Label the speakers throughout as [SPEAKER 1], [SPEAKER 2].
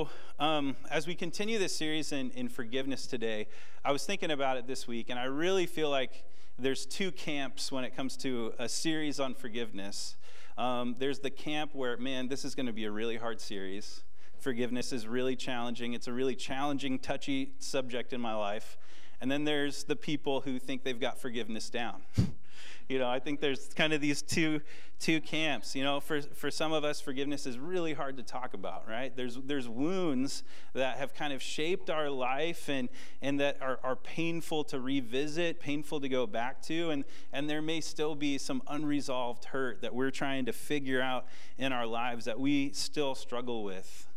[SPEAKER 1] so, um, as we continue this series in, in forgiveness today, I was thinking about it this week, and I really feel like there's two camps when it comes to a series on forgiveness. Um, there's the camp where, man, this is going to be a really hard series. Forgiveness is really challenging. It's a really challenging, touchy subject in my life. And then there's the people who think they've got forgiveness down. You know, I think there's kind of these two two camps. You know, for for some of us, forgiveness is really hard to talk about, right? There's there's wounds that have kind of shaped our life and and that are, are painful to revisit, painful to go back to, and and there may still be some unresolved hurt that we're trying to figure out in our lives that we still struggle with.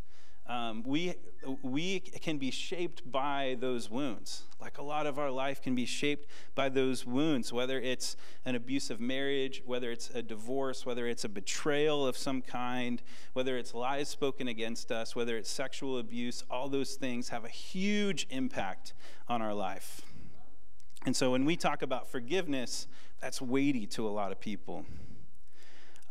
[SPEAKER 1] Um, we, we can be shaped by those wounds. Like a lot of our life can be shaped by those wounds, whether it's an abusive marriage, whether it's a divorce, whether it's a betrayal of some kind, whether it's lies spoken against us, whether it's sexual abuse, all those things have a huge impact on our life. And so when we talk about forgiveness, that's weighty to a lot of people.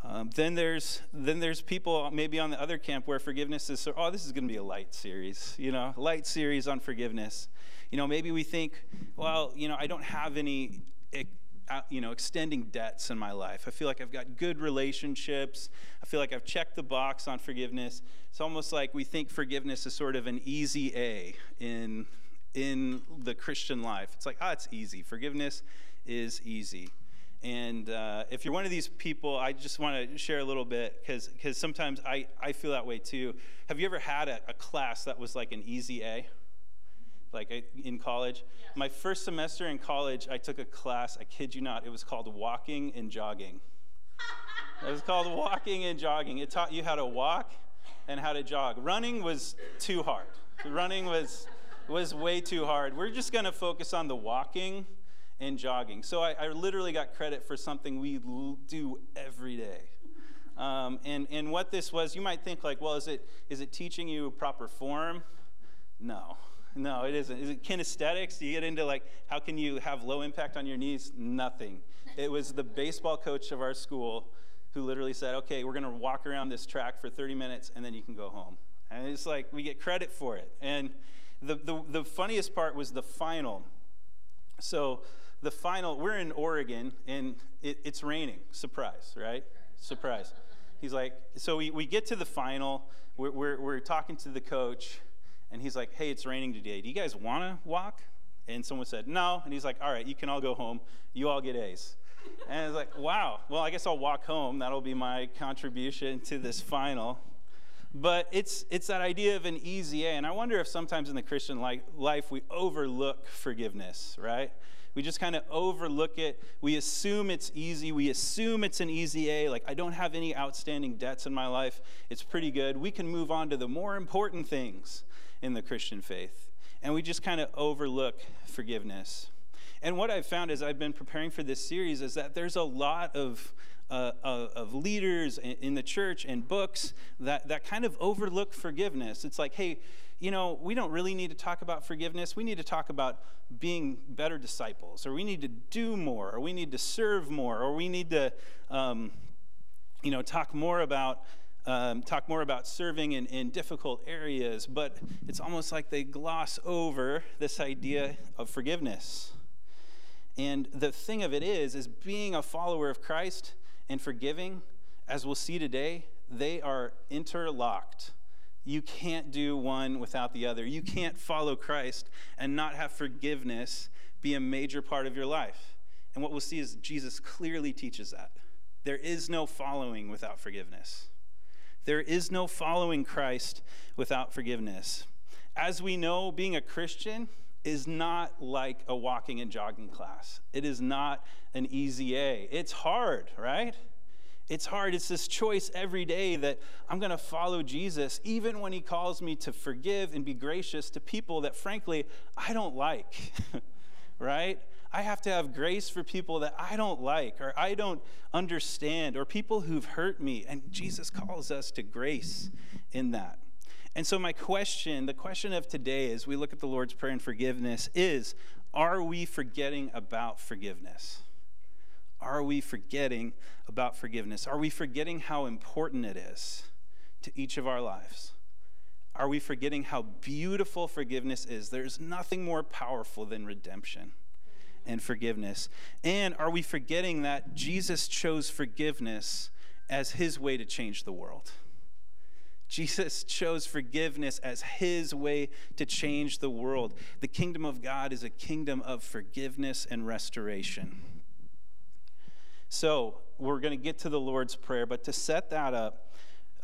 [SPEAKER 1] Um, then there's then there's people maybe on the other camp where forgiveness is oh this is going to be a light series you know light series on forgiveness. You know maybe we think well you know I don't have any uh, you know extending debts in my life. I feel like I've got good relationships. I feel like I've checked the box on forgiveness. It's almost like we think forgiveness is sort of an easy A in in the Christian life. It's like ah oh, it's easy. Forgiveness is easy and uh, if you're one of these people, I just want to share a little bit because sometimes I, I feel that way too. Have you ever had a, a class that was like an easy A? Like in college? My first semester in college, I took a class, I kid you not, it was called Walking and Jogging. it was called Walking and Jogging. It taught you how to walk and how to jog. Running was too hard. Running was, was way too hard. We're just going to focus on the walking and jogging. So I, I literally got credit for something we l- do every day. Um, and, and what this was, you might think like, well, is it, is it teaching you proper form? No, no, it isn't. Is it kinesthetics? Do you get into like, how can you have low impact on your knees? Nothing. It was the baseball coach of our school who literally said, okay, we're going to walk around this track for 30 minutes and then you can go home. And it's like, we get credit for it. And the, the, the funniest part was the final. So the final, we're in Oregon and it, it's raining. Surprise, right? Surprise. He's like, so we, we get to the final, we're, we're, we're talking to the coach, and he's like, hey, it's raining today. Do you guys want to walk? And someone said, no. And he's like, all right, you can all go home. You all get A's. And it's like, wow, well, I guess I'll walk home. That'll be my contribution to this final. But it's, it's that idea of an easy A. And I wonder if sometimes in the Christian life we overlook forgiveness, right? We just kind of overlook it. We assume it's easy. We assume it's an easy A. Like, I don't have any outstanding debts in my life. It's pretty good. We can move on to the more important things in the Christian faith. And we just kind of overlook forgiveness. And what I've found as I've been preparing for this series is that there's a lot of uh, of leaders in the church and books that, that kind of overlook forgiveness. It's like, hey, you know, we don't really need to talk about forgiveness. We need to talk about being better disciples, or we need to do more, or we need to serve more, or we need to, um, you know, talk more about. Um, talk more about serving in, in difficult areas, but it's almost like they gloss over this idea of forgiveness. And the thing of it is, is being a follower of Christ and forgiving, as we'll see today, they are interlocked. You can't do one without the other. You can't follow Christ and not have forgiveness be a major part of your life. And what we'll see is Jesus clearly teaches that. There is no following without forgiveness. There is no following Christ without forgiveness. As we know, being a Christian is not like a walking and jogging class. It is not an easy A. It's hard, right? It's hard. It's this choice every day that I'm going to follow Jesus, even when he calls me to forgive and be gracious to people that, frankly, I don't like, right? I have to have grace for people that I don't like or I don't understand or people who've hurt me. And Jesus calls us to grace in that. And so, my question, the question of today, as we look at the Lord's Prayer and forgiveness, is Are we forgetting about forgiveness? Are we forgetting about forgiveness? Are we forgetting how important it is to each of our lives? are we forgetting how beautiful forgiveness is? There's nothing more powerful than redemption and forgiveness. And are we forgetting that Jesus chose forgiveness as his way to change the world? Jesus chose forgiveness as his way to change the world. The kingdom of God is a kingdom of forgiveness and restoration. So, we're going to get to the Lord's Prayer, but to set that up,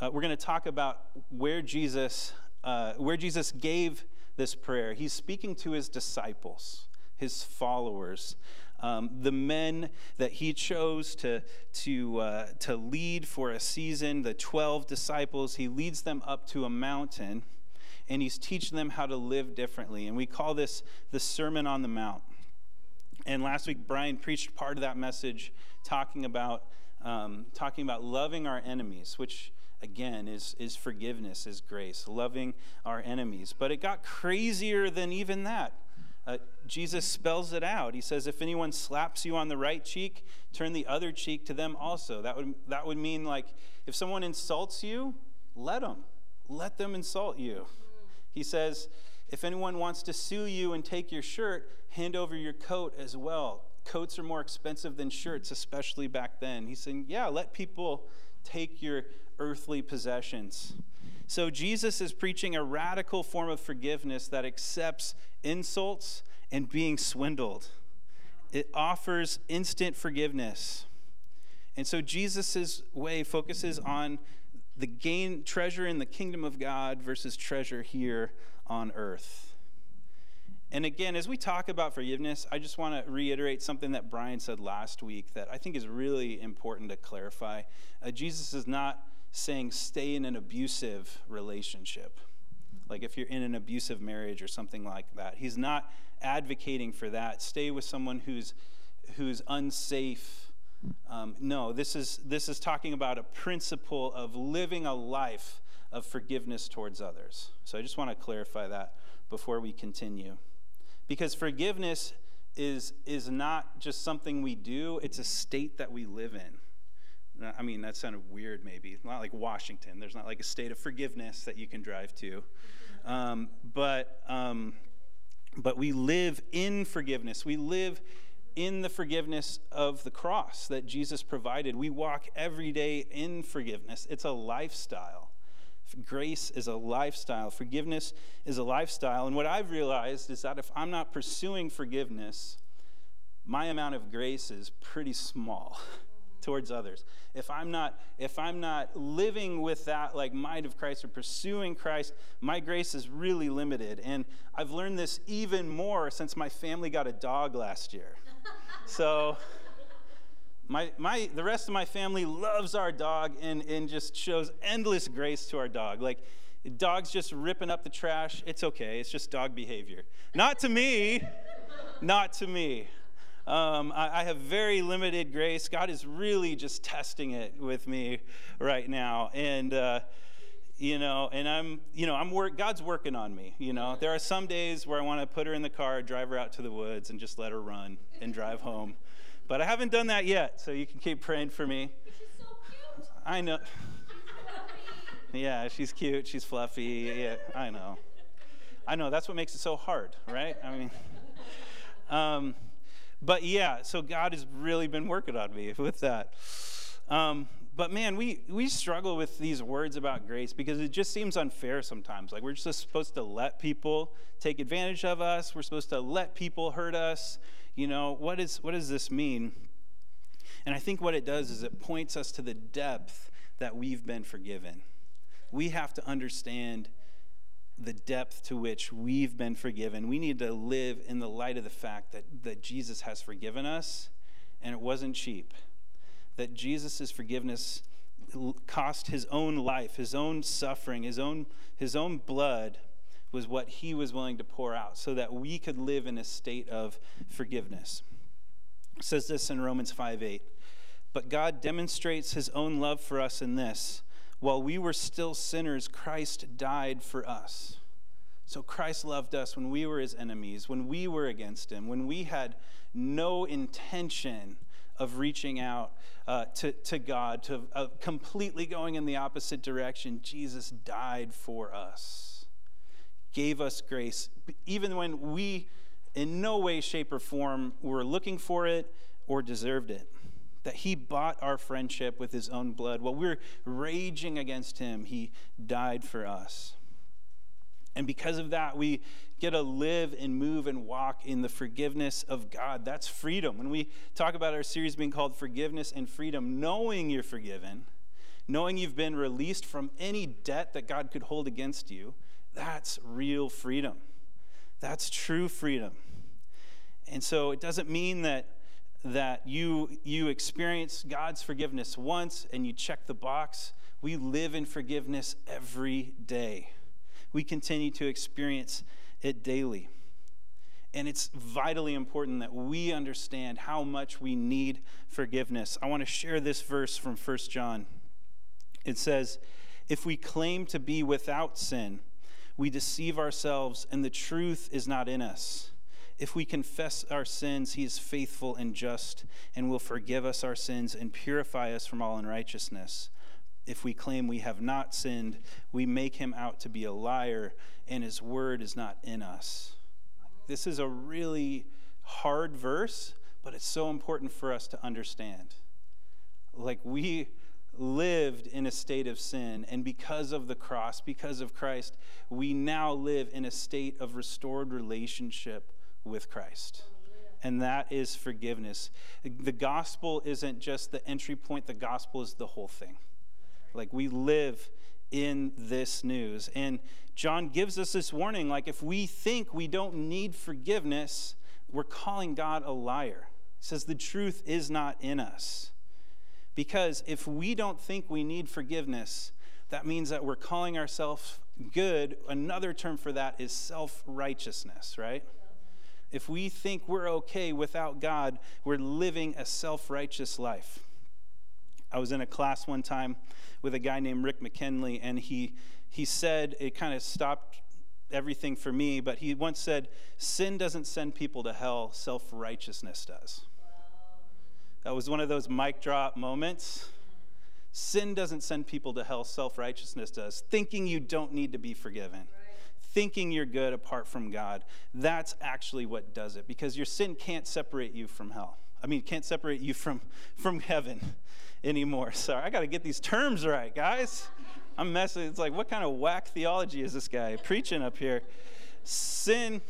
[SPEAKER 1] uh, we're going to talk about where Jesus, uh, where Jesus gave this prayer. He's speaking to his disciples, his followers, um, the men that he chose to, to, uh, to lead for a season, the 12 disciples. He leads them up to a mountain and he's teaching them how to live differently. And we call this the Sermon on the Mount. And last week, Brian preached part of that message talking about, um, talking about loving our enemies, which again is, is forgiveness, is grace, loving our enemies. But it got crazier than even that. Uh, Jesus spells it out. He says, If anyone slaps you on the right cheek, turn the other cheek to them also. That would, that would mean, like, if someone insults you, let them. Let them insult you. He says, If anyone wants to sue you and take your shirt, hand over your coat as well. Coats are more expensive than shirts, especially back then. He's saying, Yeah, let people take your earthly possessions. So Jesus is preaching a radical form of forgiveness that accepts insults and being swindled. It offers instant forgiveness. And so Jesus' way focuses on the gain treasure in the kingdom of God versus treasure here on earth. And again, as we talk about forgiveness, I just want to reiterate something that Brian said last week that I think is really important to clarify. Uh, Jesus is not saying stay in an abusive relationship. Like if you're in an abusive marriage or something like that. He's not advocating for that. Stay with someone who's who's unsafe. Um, no, this is this is talking about a principle of living a life of forgiveness towards others. So I just want to clarify that before we continue. Because forgiveness is is not just something we do, it's a state that we live in. I mean, that sounded weird, maybe. Not like Washington. There's not like a state of forgiveness that you can drive to. Um, but, um, but we live in forgiveness. We live in the forgiveness of the cross that Jesus provided. We walk every day in forgiveness. It's a lifestyle. Grace is a lifestyle. Forgiveness is a lifestyle. And what I've realized is that if I'm not pursuing forgiveness, my amount of grace is pretty small. towards others if i'm not if i'm not living with that like mind of christ or pursuing christ my grace is really limited and i've learned this even more since my family got a dog last year so my, my, the rest of my family loves our dog and, and just shows endless grace to our dog. Like, dog's just ripping up the trash. It's okay. It's just dog behavior. Not to me. Not to me. Um, I, I, have very limited grace. God is really just testing it with me right now. And, uh, you know, and I'm, you know, I'm work. God's working on me. You know, there are some days where I want to put her in the car, drive her out to the woods, and just let her run and drive home. But I haven't done that yet, so you can keep praying for me.
[SPEAKER 2] So
[SPEAKER 1] I know. yeah, she's cute. She's fluffy. Yeah, I know. I know. That's what makes it so hard, right? I mean, um, but yeah, so God has really been working on me with that. Um, but man, we, we struggle with these words about grace because it just seems unfair sometimes. Like we're just supposed to let people take advantage of us. We're supposed to let people hurt us. You know, what, is, what does this mean? And I think what it does is it points us to the depth that we've been forgiven. We have to understand the depth to which we've been forgiven. We need to live in the light of the fact that, that Jesus has forgiven us and it wasn't cheap. That Jesus' forgiveness cost his own life, his own suffering, his own, his own blood was what he was willing to pour out so that we could live in a state of forgiveness. It says this in Romans 5 8. But God demonstrates his own love for us in this while we were still sinners, Christ died for us. So Christ loved us when we were his enemies, when we were against him, when we had no intention of reaching out uh, to, to God, to uh, completely going in the opposite direction. Jesus died for us. Gave us grace, even when we, in no way, shape, or form, were looking for it or deserved it. That he bought our friendship with his own blood. While we were raging against him, he died for us. And because of that, we get to live and move and walk in the forgiveness of God. That's freedom. When we talk about our series being called Forgiveness and Freedom, knowing you're forgiven, knowing you've been released from any debt that God could hold against you, that's real freedom. That's true freedom. And so it doesn't mean that that you you experience God's forgiveness once and you check the box. We live in forgiveness every day. We continue to experience it daily. And it's vitally important that we understand how much we need forgiveness. I want to share this verse from 1 John. It says, If we claim to be without sin, we deceive ourselves, and the truth is not in us. If we confess our sins, he is faithful and just and will forgive us our sins and purify us from all unrighteousness. If we claim we have not sinned, we make him out to be a liar, and his word is not in us. This is a really hard verse, but it's so important for us to understand. Like, we lived in a state of sin, and because of the cross, because of Christ, we now live in a state of restored relationship with Christ. And that is forgiveness. The gospel isn't just the entry point, the gospel is the whole thing. Like we live in this news. And John gives us this warning like, if we think we don't need forgiveness, we're calling God a liar. He says the truth is not in us. Because if we don't think we need forgiveness, that means that we're calling ourselves good. Another term for that is self righteousness, right? If we think we're okay without God, we're living a self righteous life. I was in a class one time with a guy named Rick McKinley, and he, he said, it kind of stopped everything for me, but he once said, Sin doesn't send people to hell, self righteousness does. That was one of those mic drop moments. Sin doesn't send people to hell, self righteousness does. Thinking you don't need to be forgiven, right. thinking you're good apart from God, that's actually what does it because your sin can't separate you from hell. I mean, can't separate you from, from heaven anymore. Sorry, I got to get these terms right, guys. I'm messing. It's like, what kind of whack theology is this guy preaching up here? Sin,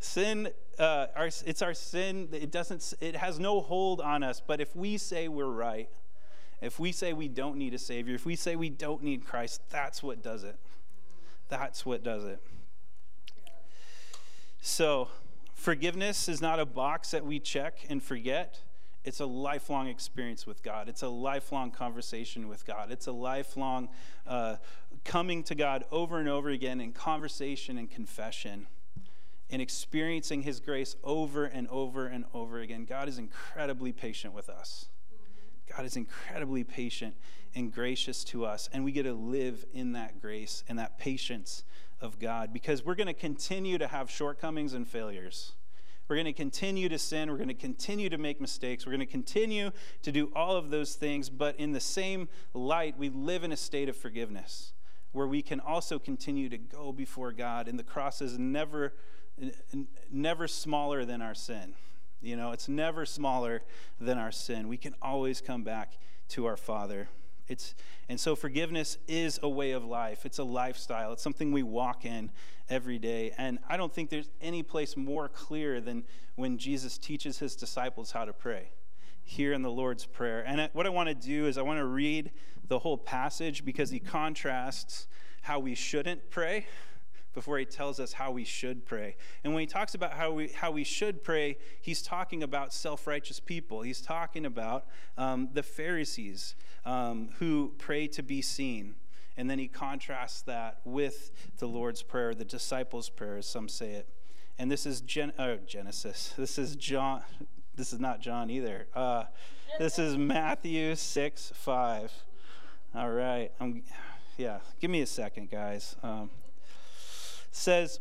[SPEAKER 1] sin uh, our, it's our sin. It doesn't. It has no hold on us. But if we say we're right, if we say we don't need a savior, if we say we don't need Christ, that's what does it. That's what does it. So, forgiveness is not a box that we check and forget. It's a lifelong experience with God. It's a lifelong conversation with God. It's a lifelong uh, coming to God over and over again in conversation and confession and experiencing His grace over and over and over again. God is incredibly patient with us. God is incredibly patient and gracious to us, and we get to live in that grace and that patience of God because we're going to continue to have shortcomings and failures. We're going to continue to sin. We're going to continue to make mistakes. We're going to continue to do all of those things, but in the same light, we live in a state of forgiveness where we can also continue to go before God, and the cross is never never smaller than our sin. You know, it's never smaller than our sin. We can always come back to our Father. It's, and so forgiveness is a way of life. It's a lifestyle. It's something we walk in every day. And I don't think there's any place more clear than when Jesus teaches his disciples how to pray here in the Lord's Prayer. And what I want to do is I want to read the whole passage because he contrasts how we shouldn't pray before he tells us how we should pray. And when he talks about how we, how we should pray, he's talking about self righteous people. He's talking about um, the Pharisees um, who pray to be seen. And then he contrasts that with the Lord's Prayer, the disciples' prayer, as some say it. And this is Gen- oh, Genesis. This is John. This is not John either. Uh, this is Matthew 6 5. All right. I'm, yeah, give me a second, guys. Um, says,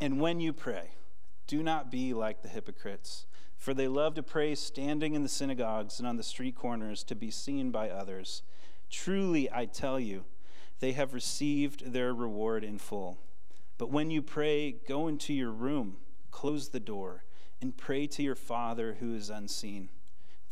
[SPEAKER 1] And when you pray, do not be like the hypocrites, for they love to pray standing in the synagogues and on the street corners to be seen by others. Truly, I tell you, they have received their reward in full. But when you pray, go into your room, close the door, and pray to your Father who is unseen.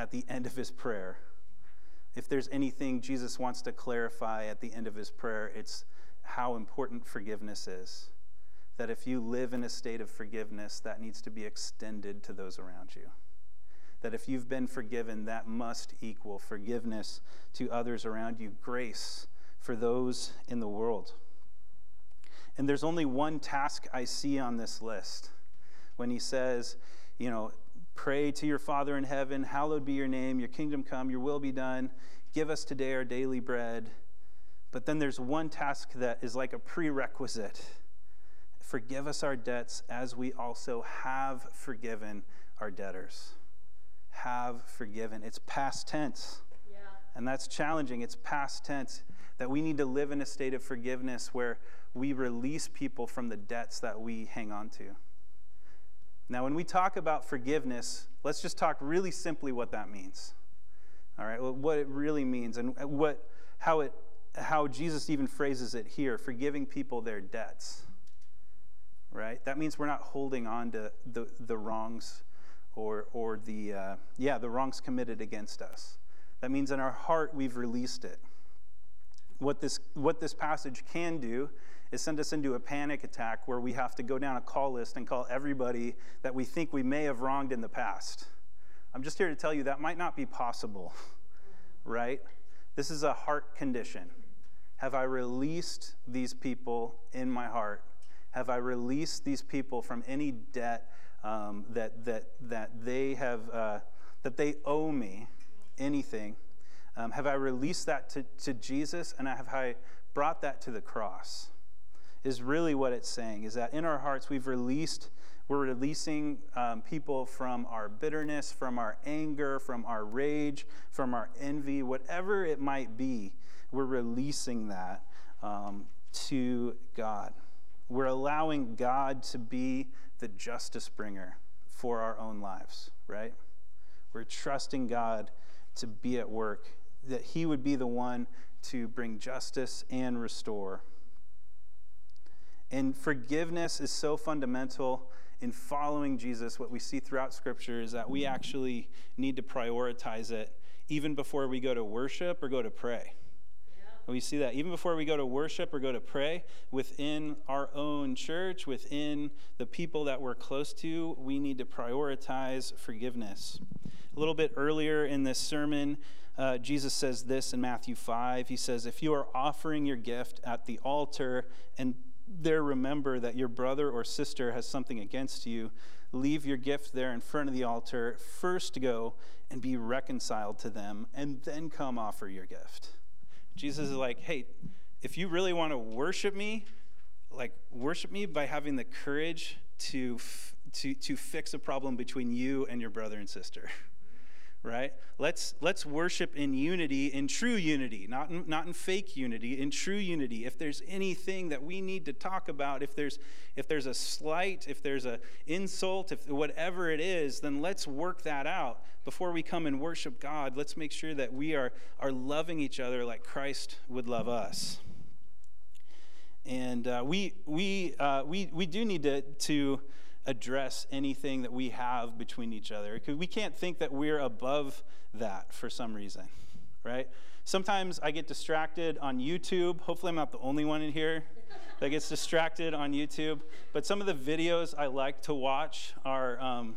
[SPEAKER 1] at the end of his prayer. If there's anything Jesus wants to clarify at the end of his prayer, it's how important forgiveness is. That if you live in a state of forgiveness, that needs to be extended to those around you. That if you've been forgiven, that must equal forgiveness to others around you, grace for those in the world. And there's only one task I see on this list when he says, you know, pray to your Father in heaven, hallowed be your name, your kingdom come, your will be done. Give us today our daily bread. But then there's one task that is like a prerequisite forgive us our debts as we also have forgiven our debtors. Have forgiven. It's past tense. Yeah. And that's challenging. It's past tense that we need to live in a state of forgiveness where we release people from the debts that we hang on to. Now, when we talk about forgiveness, let's just talk really simply what that means. All right, what it really means and what, how, it, how Jesus even phrases it here forgiving people their debts. Right? That means we're not holding on to the, the wrongs or, or the, uh, yeah, the wrongs committed against us. That means in our heart we've released it. What this, what this passage can do is send us into a panic attack where we have to go down a call list and call everybody that we think we may have wronged in the past. I'm just here to tell you that might not be possible, right? This is a heart condition. Have I released these people in my heart? Have I released these people from any debt um, that, that, that they have, uh, that they owe me anything? Um, have I released that to, to Jesus and have I brought that to the cross? Is really what it's saying is that in our hearts we've released we're releasing um, people from our bitterness from our anger from our rage from our envy whatever it might be we're releasing that um, to god. We're allowing god to be the justice bringer for our own lives right? We're trusting god to be at work that he would be the one to bring justice and restore and forgiveness is so fundamental in following Jesus. What we see throughout Scripture is that we actually need to prioritize it even before we go to worship or go to pray. We see that even before we go to worship or go to pray within our own church, within the people that we're close to, we need to prioritize forgiveness. A little bit earlier in this sermon, uh, Jesus says this in Matthew 5. He says, If you are offering your gift at the altar and there remember that your brother or sister has something against you, leave your gift there in front of the altar. First go and be reconciled to them, and then come offer your gift. Jesus is like, hey, if you really want to worship me, like worship me by having the courage to, to, to fix a problem between you and your brother and sister. right? Let's, let's worship in unity, in true unity, not in, not in fake unity, in true unity. If there's anything that we need to talk about, if there's, if there's a slight, if there's an insult, if whatever it is, then let's work that out. Before we come and worship God, let's make sure that we are, are loving each other like Christ would love us. And uh, we, we, uh, we, we do need to, to address anything that we have between each other we can't think that we're above that for some reason, right? Sometimes I get distracted on YouTube. Hopefully, I'm not the only one in here that gets distracted on YouTube. But some of the videos I like to watch are um,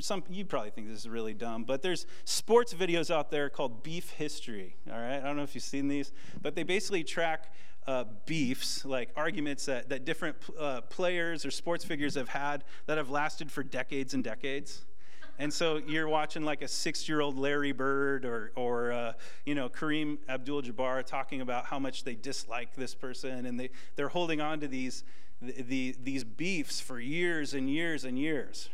[SPEAKER 1] some you probably think this is really dumb, but there's sports videos out there called Beef History. All right, I don't know if you've seen these, but they basically track uh, beefs, like arguments that, that different uh, players or sports figures have had that have lasted for decades and decades. And so you're watching like a six-year-old Larry Bird or, or uh, you know, Kareem Abdul-Jabbar talking about how much they dislike this person, and they, they're holding on to these, the, the, these beefs for years and years and years.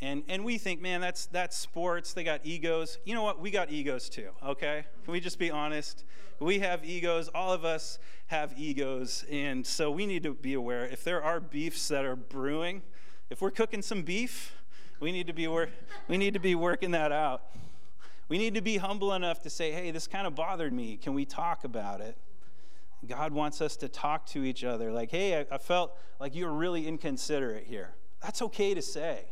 [SPEAKER 1] And, and we think, man, that's, that's sports. They got egos. You know what? We got egos too, okay? Can we just be honest? We have egos. All of us have egos. And so we need to be aware if there are beefs that are brewing, if we're cooking some beef, we need to be, wor- we need to be working that out. We need to be humble enough to say, hey, this kind of bothered me. Can we talk about it? God wants us to talk to each other. Like, hey, I, I felt like you were really inconsiderate here. That's okay to say,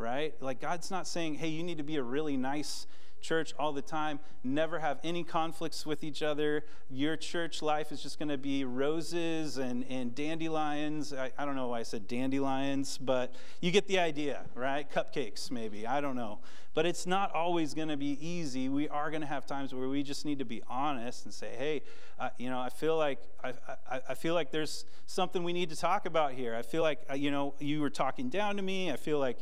[SPEAKER 1] right? Like, God's not saying, hey, you need to be a really nice church all the time, never have any conflicts with each other. Your church life is just going to be roses and, and dandelions. I, I don't know why I said dandelions, but you get the idea, right? Cupcakes, maybe. I don't know. But it's not always going to be easy. We are going to have times where we just need to be honest and say, hey, uh, you know, I feel like I, I, I, feel like there's something we need to talk about here. I feel like, uh, you know, you were talking down to me. I feel like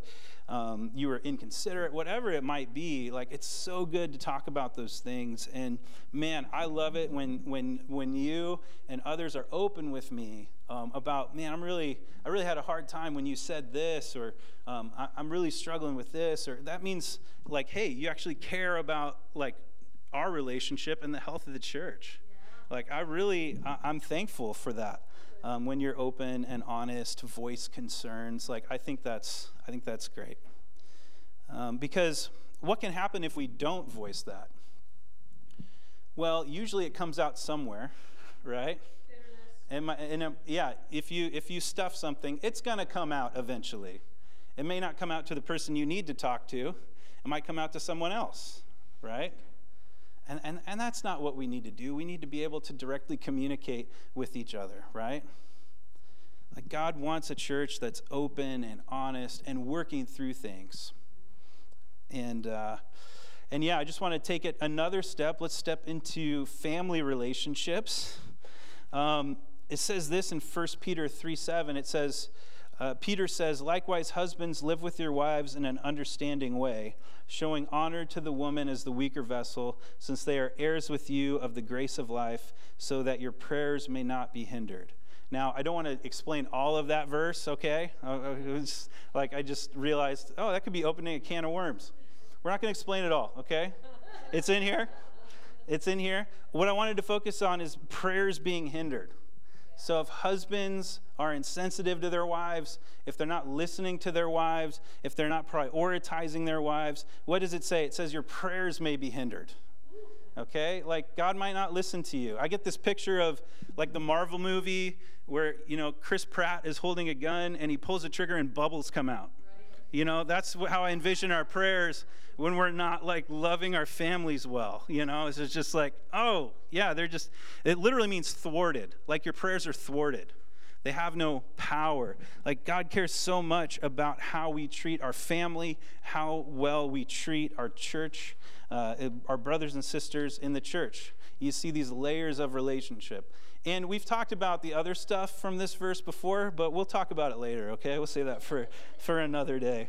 [SPEAKER 1] um, you were inconsiderate, whatever it might be. Like it's so good to talk about those things. And man, I love it when when when you and others are open with me um, about man, I'm really I really had a hard time when you said this, or um, I, I'm really struggling with this, or that means like, hey, you actually care about like our relationship and the health of the church. Like I really, I, I'm thankful for that um, when you're open and honest, voice concerns. Like I think that's I think that's great. Um, because what can happen if we don't voice that? Well, usually it comes out somewhere, right? And, my, and um, yeah, if you if you stuff something, it's gonna come out eventually. It may not come out to the person you need to talk to. It might come out to someone else, right? And, and, and that's not what we need to do. We need to be able to directly communicate with each other, right? Like God wants a church that's open and honest and working through things. And, uh, and yeah, I just want to take it another step. Let's step into family relationships. Um, it says this in 1 Peter 3 7. It says, uh, Peter says, Likewise, husbands, live with your wives in an understanding way, showing honor to the woman as the weaker vessel, since they are heirs with you of the grace of life, so that your prayers may not be hindered. Now, I don't want to explain all of that verse, okay? Uh, uh, was like I just realized, oh, that could be opening a can of worms. We're not going to explain it all, okay? It's in here. It's in here. What I wanted to focus on is prayers being hindered. So if husbands are insensitive to their wives, if they're not listening to their wives, if they're not prioritizing their wives, what does it say? It says your prayers may be hindered. Okay? Like God might not listen to you. I get this picture of like the Marvel movie where, you know, Chris Pratt is holding a gun and he pulls a trigger and bubbles come out. You know, that's how I envision our prayers when we're not like loving our families well. You know, it's just like, oh, yeah, they're just, it literally means thwarted. Like your prayers are thwarted. They have no power. Like God cares so much about how we treat our family, how well we treat our church, uh, our brothers and sisters in the church. You see these layers of relationship. And we've talked about the other stuff from this verse before, but we'll talk about it later, okay? We'll say that for, for another day.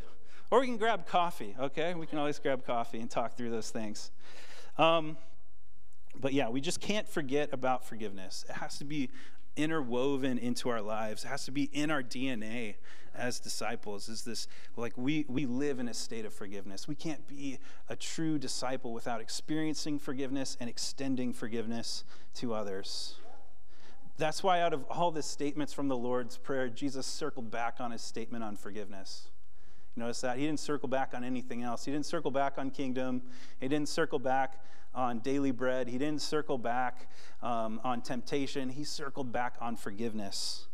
[SPEAKER 1] Or we can grab coffee, okay? We can always grab coffee and talk through those things. Um, but yeah, we just can't forget about forgiveness. It has to be interwoven into our lives. It has to be in our DNA as disciples. Is this like we we live in a state of forgiveness. We can't be a true disciple without experiencing forgiveness and extending forgiveness to others. That's why, out of all the statements from the Lord's Prayer, Jesus circled back on his statement on forgiveness. You notice that? He didn't circle back on anything else. He didn't circle back on kingdom. He didn't circle back on daily bread. He didn't circle back um, on temptation. He circled back on forgiveness.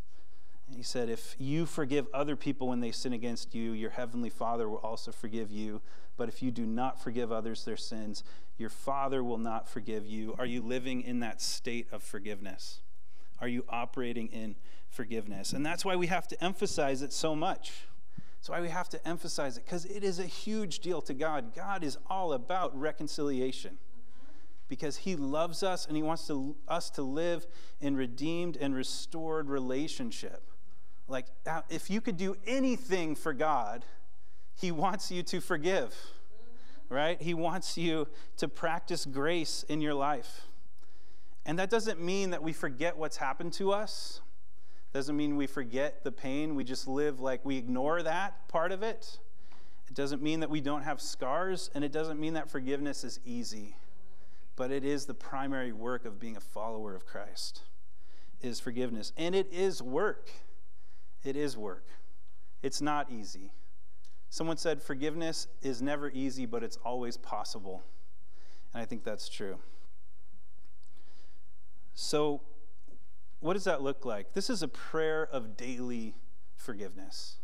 [SPEAKER 1] And he said, If you forgive other people when they sin against you, your heavenly Father will also forgive you. But if you do not forgive others their sins, your Father will not forgive you. Are you living in that state of forgiveness? Are you operating in forgiveness? And that's why we have to emphasize it so much. That's why we have to emphasize it, because it is a huge deal to God. God is all about reconciliation because he loves us and he wants to, us to live in redeemed and restored relationship. Like, if you could do anything for God, He wants you to forgive, right? He wants you to practice grace in your life. And that doesn't mean that we forget what's happened to us. Doesn't mean we forget the pain. We just live like we ignore that part of it. It doesn't mean that we don't have scars, and it doesn't mean that forgiveness is easy. But it is the primary work of being a follower of Christ is forgiveness. And it is work. It is work, it's not easy. Someone said forgiveness is never easy, but it's always possible. And I think that's true. So, what does that look like? This is a prayer of daily forgiveness.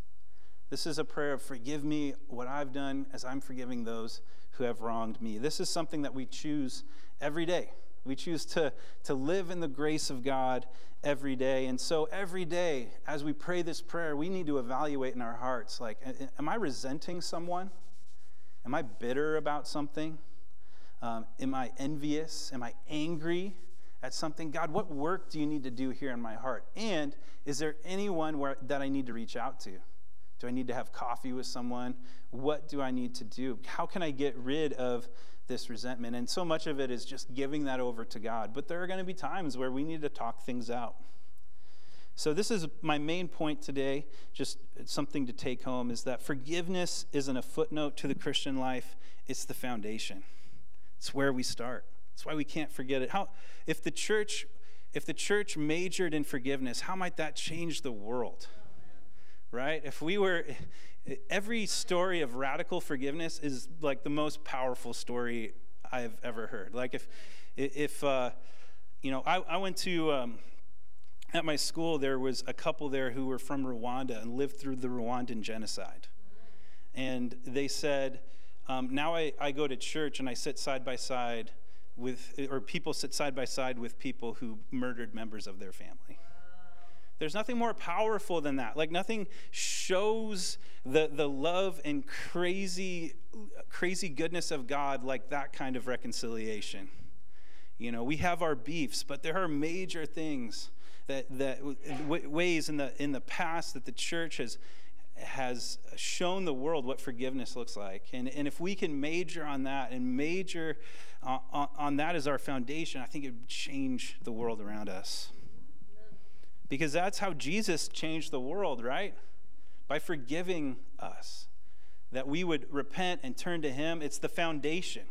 [SPEAKER 1] This is a prayer of forgive me what I've done as I'm forgiving those who have wronged me. This is something that we choose every day. We choose to, to live in the grace of God every day. And so every day, as we pray this prayer, we need to evaluate in our hearts like, am I resenting someone? Am I bitter about something? Um, am I envious? Am I angry at something? God, what work do you need to do here in my heart? And is there anyone where, that I need to reach out to? Do I need to have coffee with someone? What do I need to do? How can I get rid of this resentment. And so much of it is just giving that over to God. But there are going to be times where we need to talk things out. So, this is my main point today, just something to take home is that forgiveness isn't a footnote to the Christian life, it's the foundation. It's where we start. That's why we can't forget it. How, if the church if the church majored in forgiveness, how might that change the world? Right? If we were every story of radical forgiveness is like the most powerful story I've ever heard. Like if, if uh, you know, I, I went to um, at my school. There was a couple there who were from Rwanda and lived through the Rwandan genocide, and they said, um, now I, I go to church and I sit side by side with, or people sit side by side with people who murdered members of their family. There's nothing more powerful than that. Like nothing shows the, the love and crazy, crazy goodness of God like that kind of reconciliation. You know, we have our beefs, but there are major things that, that w- ways in the, in the past that the church has, has shown the world what forgiveness looks like. And, and if we can major on that and major uh, on, on that as our foundation, I think it would change the world around us. Because that's how Jesus changed the world, right? By forgiving us. That we would repent and turn to Him. It's the foundation.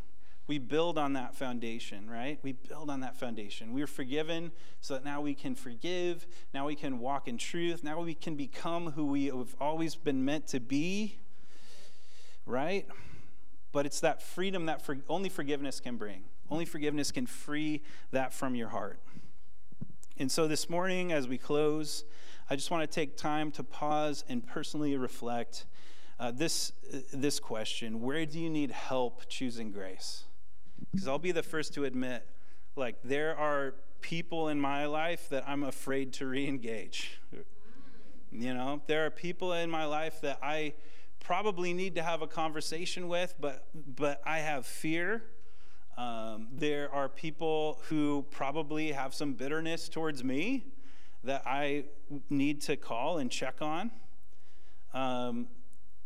[SPEAKER 1] We build on that foundation, right? We build on that foundation. We are forgiven so that now we can forgive. Now we can walk in truth. Now we can become who we have always been meant to be, right? But it's that freedom that for, only forgiveness can bring. Only forgiveness can free that from your heart. And so this morning, as we close, I just want to take time to pause and personally reflect uh, this, uh, this question Where do you need help choosing grace? Because I'll be the first to admit, like, there are people in my life that I'm afraid to re engage. You know, there are people in my life that I probably need to have a conversation with, but, but I have fear um, there are people who probably have some bitterness towards me that I need to call and check on. Um,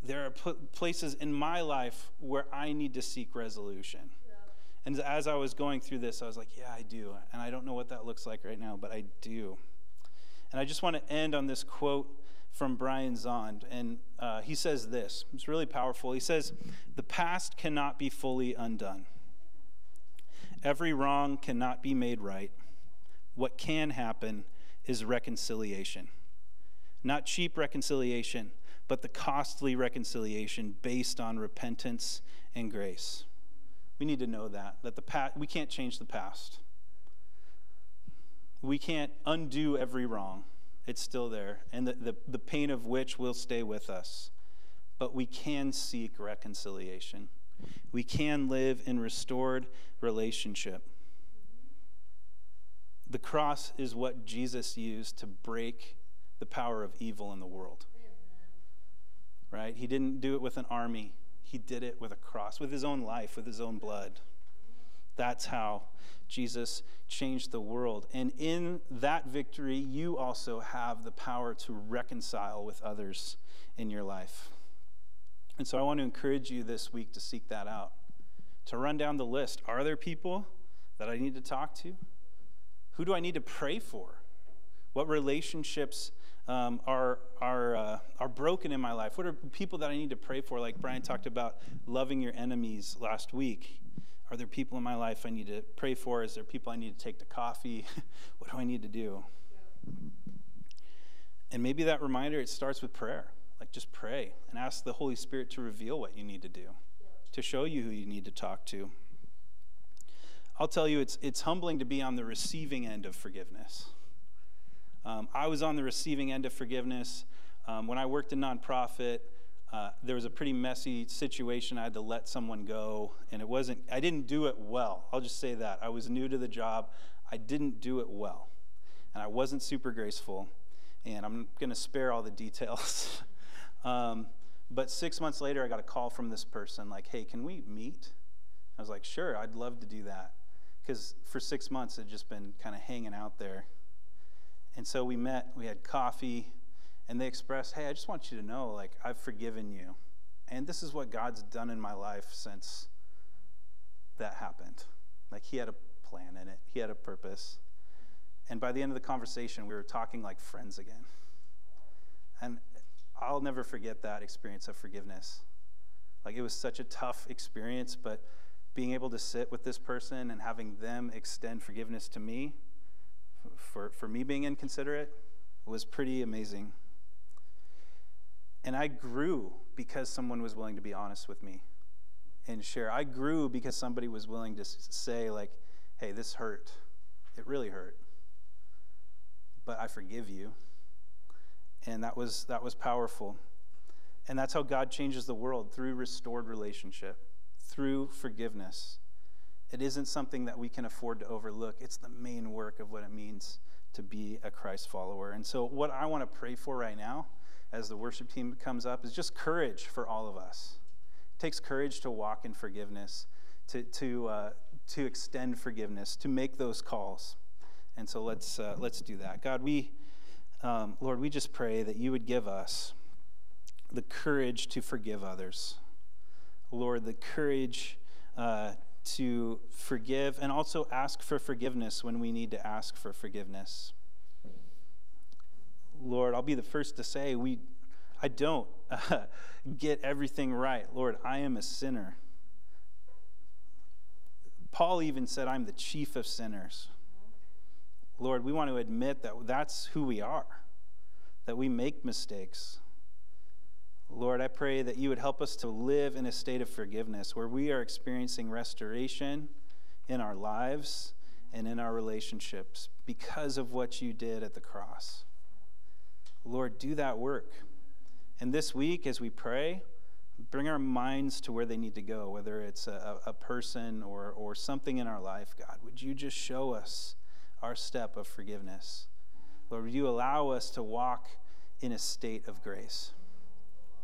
[SPEAKER 1] there are places in my life where I need to seek resolution. And as I was going through this, I was like, yeah, I do. And I don't know what that looks like right now, but I do. And I just want to end on this quote from Brian Zahnd. And uh, he says this it's really powerful. He says, The past cannot be fully undone. Every wrong cannot be made right. What can happen is reconciliation. Not cheap reconciliation, but the costly reconciliation based on repentance and grace. We need to know that that the past, we can't change the past. We can't undo every wrong. It's still there, and the, the, the pain of which will stay with us. But we can seek reconciliation. We can live in restored relationship. The cross is what Jesus used to break the power of evil in the world. Right? He didn't do it with an army, he did it with a cross, with his own life, with his own blood. That's how Jesus changed the world. And in that victory, you also have the power to reconcile with others in your life. And so I want to encourage you this week to seek that out, to run down the list. Are there people that I need to talk to? Who do I need to pray for? What relationships um, are, are, uh, are broken in my life? What are people that I need to pray for? Like Brian talked about loving your enemies last week. Are there people in my life I need to pray for? Is there people I need to take to coffee? what do I need to do? And maybe that reminder, it starts with prayer. Like just pray and ask the Holy Spirit to reveal what you need to do, to show you who you need to talk to. I'll tell you, it's, it's humbling to be on the receiving end of forgiveness. Um, I was on the receiving end of forgiveness. Um, when I worked in nonprofit, uh, there was a pretty messy situation. I had to let someone go, and it wasn't, I didn't do it well. I'll just say that. I was new to the job. I didn't do it well, and I wasn't super graceful, and I'm going to spare all the details. um, but six months later, I got a call from this person like, hey, can we meet? I was like, sure, I'd love to do that. Because for six months, it just been kind of hanging out there. And so we met, we had coffee, and they expressed, Hey, I just want you to know, like, I've forgiven you. And this is what God's done in my life since that happened. Like, He had a plan in it, He had a purpose. And by the end of the conversation, we were talking like friends again. And I'll never forget that experience of forgiveness. Like, it was such a tough experience, but being able to sit with this person and having them extend forgiveness to me for, for me being inconsiderate was pretty amazing. And I grew because someone was willing to be honest with me and share. I grew because somebody was willing to say, like, hey, this hurt. It really hurt. But I forgive you. And that was that was powerful. And that's how God changes the world through restored relationship, through forgiveness. It isn't something that we can afford to overlook. It's the main work of what it means to be a Christ follower. And so, what I want to pray for right now as the worship team comes up is just courage for all of us. It takes courage to walk in forgiveness, to, to, uh, to extend forgiveness, to make those calls. And so, let's, uh, let's do that. God, we, um, Lord, we just pray that you would give us the courage to forgive others. Lord, the courage uh, to forgive and also ask for forgiveness when we need to ask for forgiveness. Lord, I'll be the first to say we I don't uh, get everything right. Lord, I am a sinner. Paul even said I'm the chief of sinners. Lord, we want to admit that that's who we are. That we make mistakes. Lord, I pray that you would help us to live in a state of forgiveness where we are experiencing restoration in our lives and in our relationships because of what you did at the cross. Lord, do that work. And this week, as we pray, bring our minds to where they need to go, whether it's a, a person or, or something in our life. God, would you just show us our step of forgiveness? Lord, would you allow us to walk in a state of grace?